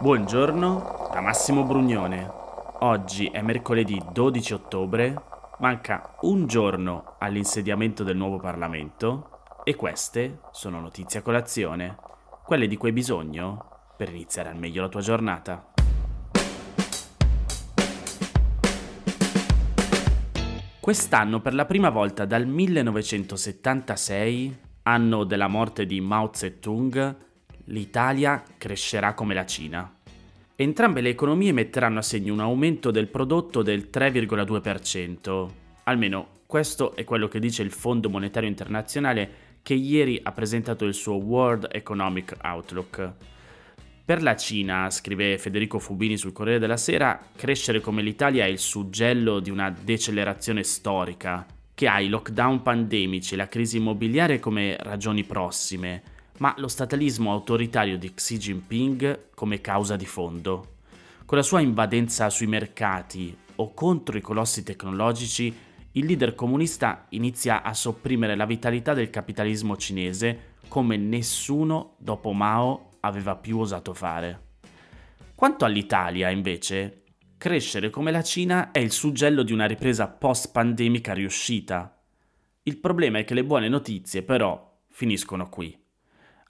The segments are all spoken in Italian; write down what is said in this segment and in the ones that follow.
Buongiorno da Massimo Brugnone. Oggi è mercoledì 12 ottobre, manca un giorno all'insediamento del nuovo Parlamento e queste sono notizie a colazione, quelle di cui hai bisogno per iniziare al meglio la tua giornata. Quest'anno per la prima volta dal 1976, anno della morte di Mao Zedong, l'Italia crescerà come la Cina. Entrambe le economie metteranno a segno un aumento del prodotto del 3,2%. Almeno questo è quello che dice il Fondo Monetario Internazionale che ieri ha presentato il suo World Economic Outlook. Per la Cina, scrive Federico Fubini sul Corriere della Sera, crescere come l'Italia è il suggello di una decelerazione storica, che ha i lockdown pandemici e la crisi immobiliare come ragioni prossime, ma lo statalismo autoritario di Xi Jinping come causa di fondo. Con la sua invadenza sui mercati o contro i colossi tecnologici, il leader comunista inizia a sopprimere la vitalità del capitalismo cinese come nessuno dopo Mao aveva più osato fare. Quanto all'Italia, invece, crescere come la Cina è il suggello di una ripresa post-pandemica riuscita. Il problema è che le buone notizie, però, finiscono qui.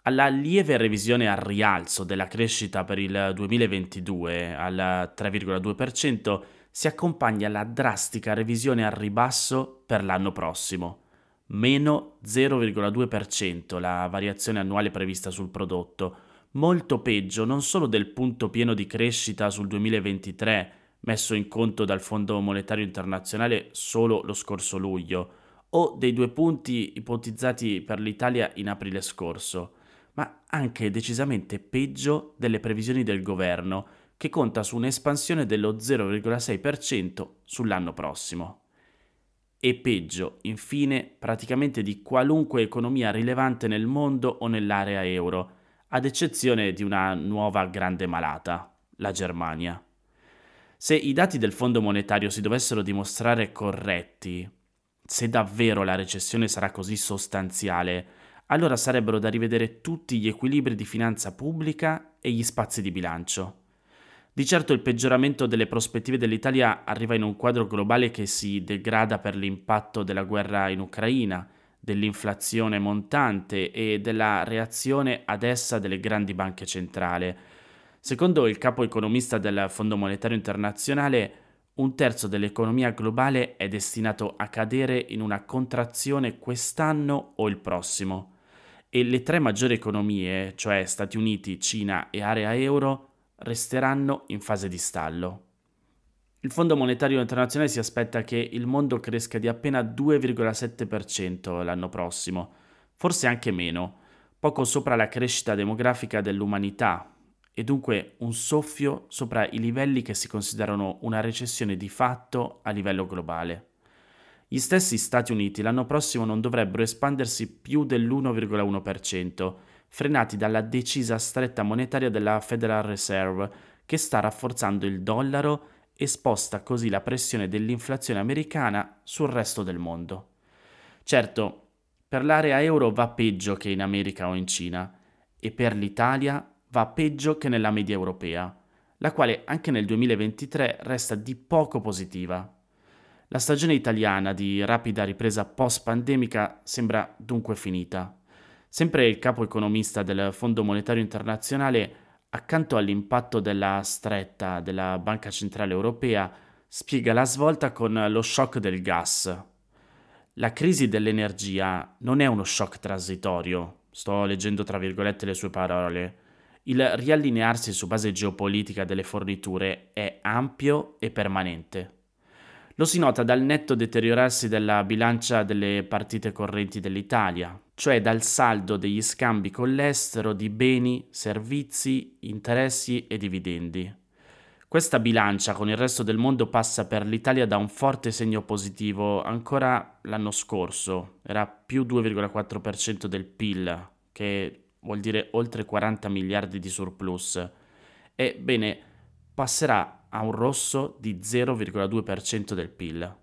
Alla lieve revisione al rialzo della crescita per il 2022 al 3,2% si accompagna la drastica revisione al ribasso per l'anno prossimo, meno 0,2% la variazione annuale prevista sul prodotto, molto peggio non solo del punto pieno di crescita sul 2023 messo in conto dal Fondo Monetario Internazionale solo lo scorso luglio, o dei due punti ipotizzati per l'Italia in aprile scorso, ma anche decisamente peggio delle previsioni del governo, che conta su un'espansione dello 0,6% sull'anno prossimo. E peggio, infine, praticamente di qualunque economia rilevante nel mondo o nell'area euro, ad eccezione di una nuova grande malata, la Germania. Se i dati del Fondo monetario si dovessero dimostrare corretti, se davvero la recessione sarà così sostanziale, allora sarebbero da rivedere tutti gli equilibri di finanza pubblica e gli spazi di bilancio. Di certo il peggioramento delle prospettive dell'Italia arriva in un quadro globale che si degrada per l'impatto della guerra in Ucraina, dell'inflazione montante e della reazione ad essa delle grandi banche centrali. Secondo il capo economista del Fondo Monetario Internazionale, un terzo dell'economia globale è destinato a cadere in una contrazione quest'anno o il prossimo e le tre maggiori economie, cioè Stati Uniti, Cina e area euro, resteranno in fase di stallo. Il Fondo Monetario Internazionale si aspetta che il mondo cresca di appena 2,7% l'anno prossimo, forse anche meno, poco sopra la crescita demografica dell'umanità e dunque un soffio sopra i livelli che si considerano una recessione di fatto a livello globale. Gli stessi Stati Uniti l'anno prossimo non dovrebbero espandersi più dell'1,1%, frenati dalla decisa stretta monetaria della Federal Reserve, che sta rafforzando il dollaro e sposta così la pressione dell'inflazione americana sul resto del mondo. Certo, per l'area euro va peggio che in America o in Cina, e per l'Italia va peggio che nella media europea, la quale anche nel 2023 resta di poco positiva. La stagione italiana di rapida ripresa post-pandemica sembra dunque finita. Sempre il capo economista del Fondo Monetario Internazionale, accanto all'impatto della stretta della Banca Centrale Europea, spiega la svolta con lo shock del gas. La crisi dell'energia non è uno shock transitorio, sto leggendo tra virgolette le sue parole. Il riallinearsi su base geopolitica delle forniture è ampio e permanente. Lo si nota dal netto deteriorarsi della bilancia delle partite correnti dell'Italia, cioè dal saldo degli scambi con l'estero di beni, servizi, interessi e dividendi. Questa bilancia con il resto del mondo passa per l'Italia da un forte segno positivo ancora l'anno scorso, era più 2,4% del PIL, che vuol dire oltre 40 miliardi di surplus. Ebbene, passerà a un rosso di 0,2% del PIL.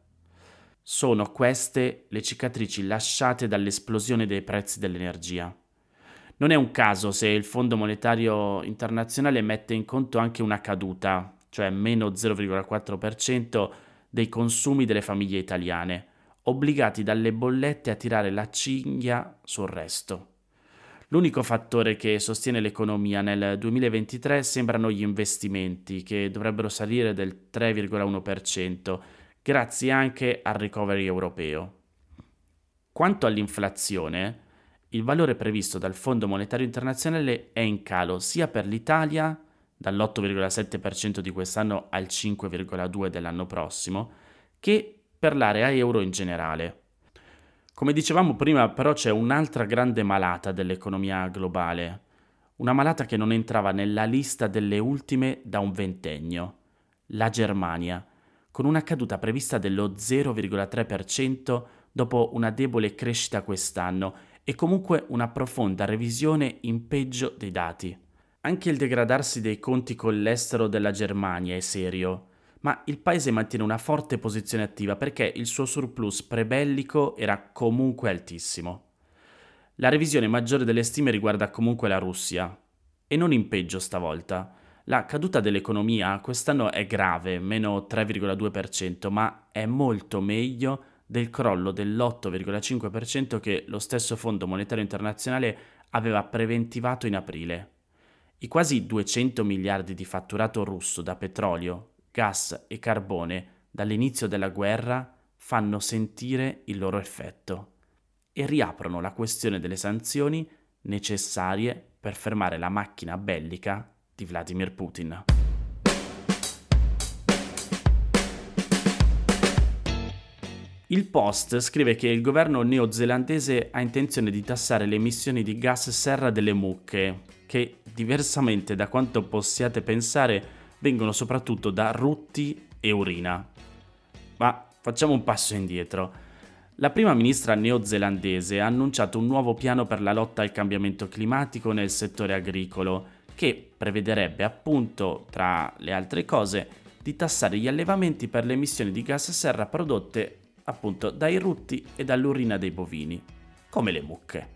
Sono queste le cicatrici lasciate dall'esplosione dei prezzi dell'energia. Non è un caso se il Fondo Monetario Internazionale mette in conto anche una caduta, cioè meno 0,4% dei consumi delle famiglie italiane, obbligati dalle bollette a tirare la cinghia sul resto. L'unico fattore che sostiene l'economia nel 2023 sembrano gli investimenti, che dovrebbero salire del 3,1%, grazie anche al recovery europeo. Quanto all'inflazione, il valore previsto dal Fondo Monetario Internazionale è in calo sia per l'Italia, dall'8,7% di quest'anno al 5,2% dell'anno prossimo, che per l'area euro in generale. Come dicevamo prima, però c'è un'altra grande malata dell'economia globale, una malata che non entrava nella lista delle ultime da un ventennio, la Germania, con una caduta prevista dello 0,3% dopo una debole crescita quest'anno e comunque una profonda revisione in peggio dei dati. Anche il degradarsi dei conti con l'estero della Germania è serio ma il paese mantiene una forte posizione attiva perché il suo surplus prebellico era comunque altissimo. La revisione maggiore delle stime riguarda comunque la Russia, e non in peggio stavolta. La caduta dell'economia quest'anno è grave, meno 3,2%, ma è molto meglio del crollo dell'8,5% che lo stesso Fondo Monetario Internazionale aveva preventivato in aprile. I quasi 200 miliardi di fatturato russo da petrolio, gas e carbone dall'inizio della guerra fanno sentire il loro effetto e riaprono la questione delle sanzioni necessarie per fermare la macchina bellica di Vladimir Putin. Il Post scrive che il governo neozelandese ha intenzione di tassare le emissioni di gas serra delle mucche, che, diversamente da quanto possiate pensare, vengono soprattutto da rutti e urina. Ma facciamo un passo indietro. La prima ministra neozelandese ha annunciato un nuovo piano per la lotta al cambiamento climatico nel settore agricolo, che prevederebbe appunto, tra le altre cose, di tassare gli allevamenti per le emissioni di gas serra prodotte appunto dai rutti e dall'urina dei bovini, come le mucche.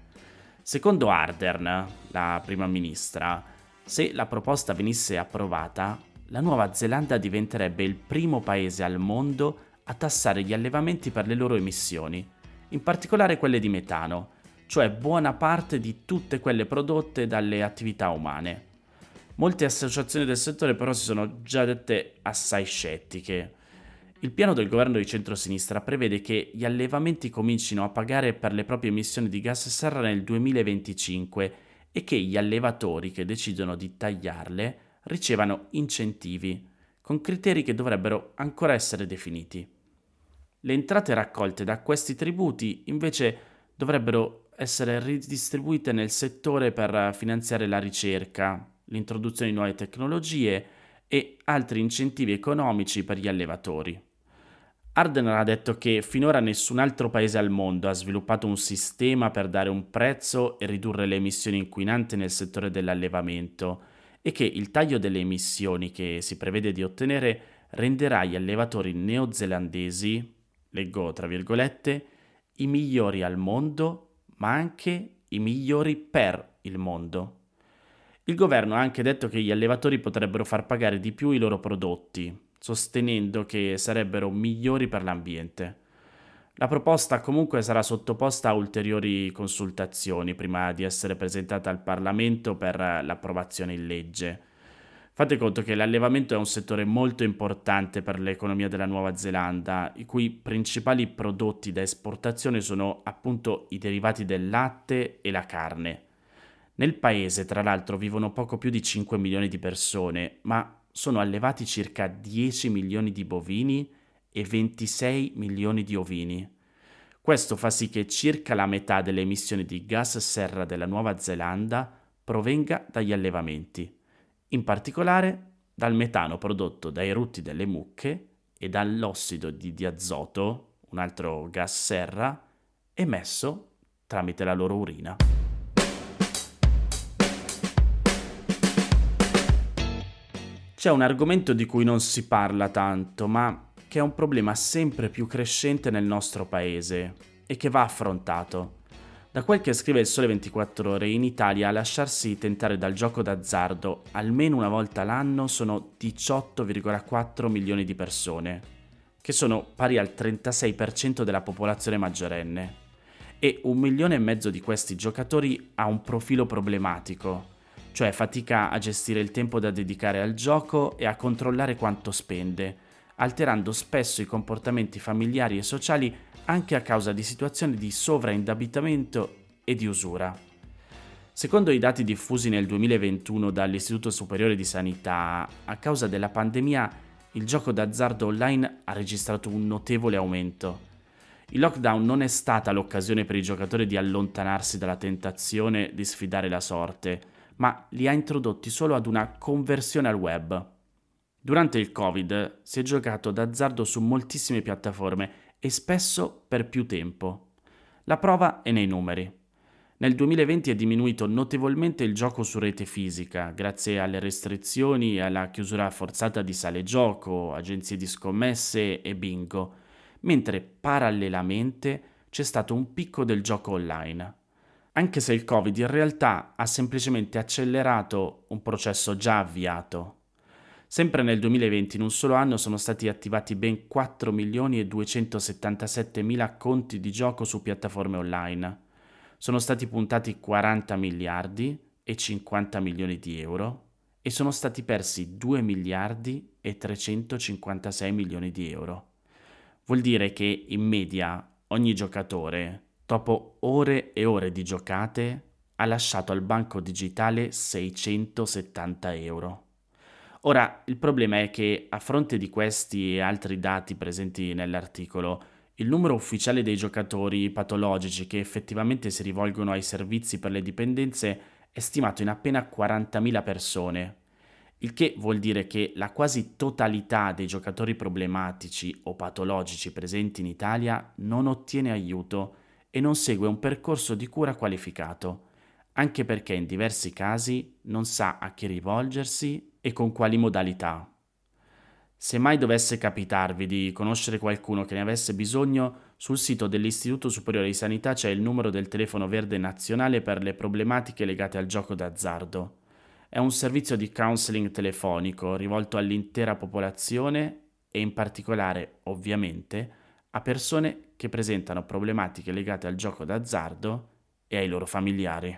Secondo Ardern, la prima ministra, se la proposta venisse approvata, la Nuova Zelanda diventerebbe il primo paese al mondo a tassare gli allevamenti per le loro emissioni, in particolare quelle di metano, cioè buona parte di tutte quelle prodotte dalle attività umane. Molte associazioni del settore però si sono già dette assai scettiche. Il piano del governo di centrosinistra prevede che gli allevamenti comincino a pagare per le proprie emissioni di gas serra nel 2025 e che gli allevatori che decidono di tagliarle ricevano incentivi, con criteri che dovrebbero ancora essere definiti. Le entrate raccolte da questi tributi invece dovrebbero essere ridistribuite nel settore per finanziare la ricerca, l'introduzione di nuove tecnologie e altri incentivi economici per gli allevatori. Arden ha detto che finora nessun altro paese al mondo ha sviluppato un sistema per dare un prezzo e ridurre le emissioni inquinanti nel settore dell'allevamento e che il taglio delle emissioni che si prevede di ottenere renderà gli allevatori neozelandesi, leggo tra virgolette, i migliori al mondo, ma anche i migliori per il mondo. Il governo ha anche detto che gli allevatori potrebbero far pagare di più i loro prodotti, sostenendo che sarebbero migliori per l'ambiente. La proposta comunque sarà sottoposta a ulteriori consultazioni prima di essere presentata al Parlamento per l'approvazione in legge. Fate conto che l'allevamento è un settore molto importante per l'economia della Nuova Zelanda, i cui principali prodotti da esportazione sono appunto i derivati del latte e la carne. Nel paese, tra l'altro, vivono poco più di 5 milioni di persone, ma sono allevati circa 10 milioni di bovini e 26 milioni di ovini. Questo fa sì che circa la metà delle emissioni di gas serra della Nuova Zelanda provenga dagli allevamenti, in particolare dal metano prodotto dai rutti delle mucche e dall'ossido di diazoto, un altro gas serra, emesso tramite la loro urina. C'è un argomento di cui non si parla tanto, ma che è un problema sempre più crescente nel nostro paese e che va affrontato. Da quel che scrive il Sole 24 ore, in Italia lasciarsi tentare dal gioco d'azzardo almeno una volta l'anno sono 18,4 milioni di persone, che sono pari al 36% della popolazione maggiorenne. E un milione e mezzo di questi giocatori ha un profilo problematico, cioè fatica a gestire il tempo da dedicare al gioco e a controllare quanto spende, alterando spesso i comportamenti familiari e sociali anche a causa di situazioni di sovraindebitamento e di usura. Secondo i dati diffusi nel 2021 dall'Istituto Superiore di Sanità, a causa della pandemia il gioco d'azzardo online ha registrato un notevole aumento. Il lockdown non è stata l'occasione per i giocatori di allontanarsi dalla tentazione di sfidare la sorte, ma li ha introdotti solo ad una conversione al web. Durante il Covid si è giocato d'azzardo su moltissime piattaforme e spesso per più tempo. La prova è nei numeri. Nel 2020 è diminuito notevolmente il gioco su rete fisica, grazie alle restrizioni e alla chiusura forzata di sale gioco, agenzie di scommesse e bingo, mentre parallelamente c'è stato un picco del gioco online. Anche se il Covid in realtà ha semplicemente accelerato un processo già avviato. Sempre nel 2020 in un solo anno sono stati attivati ben 4 milioni e 277 mila conti di gioco su piattaforme online. Sono stati puntati 40 miliardi e 50 milioni di euro e sono stati persi 2 miliardi e 356 milioni di euro. Vuol dire che in media ogni giocatore, dopo ore e ore di giocate, ha lasciato al banco digitale 670 euro. Ora, il problema è che a fronte di questi e altri dati presenti nell'articolo, il numero ufficiale dei giocatori patologici che effettivamente si rivolgono ai servizi per le dipendenze è stimato in appena 40.000 persone, il che vuol dire che la quasi totalità dei giocatori problematici o patologici presenti in Italia non ottiene aiuto e non segue un percorso di cura qualificato, anche perché in diversi casi non sa a chi rivolgersi e con quali modalità. Se mai dovesse capitarvi di conoscere qualcuno che ne avesse bisogno, sul sito dell'Istituto Superiore di Sanità c'è il numero del telefono verde nazionale per le problematiche legate al gioco d'azzardo. È un servizio di counseling telefonico rivolto all'intera popolazione e in particolare, ovviamente, a persone che presentano problematiche legate al gioco d'azzardo e ai loro familiari.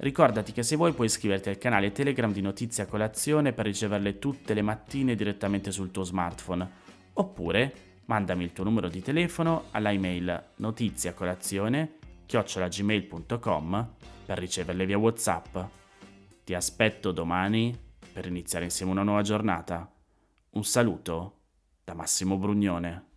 Ricordati che se vuoi puoi iscriverti al canale Telegram di Notizie a Colazione per riceverle tutte le mattine direttamente sul tuo smartphone. Oppure mandami il tuo numero di telefono alla email notiziacolazione chiocciolagmail.com per riceverle via WhatsApp. Ti aspetto domani per iniziare insieme una nuova giornata. Un saluto da Massimo Brugnone.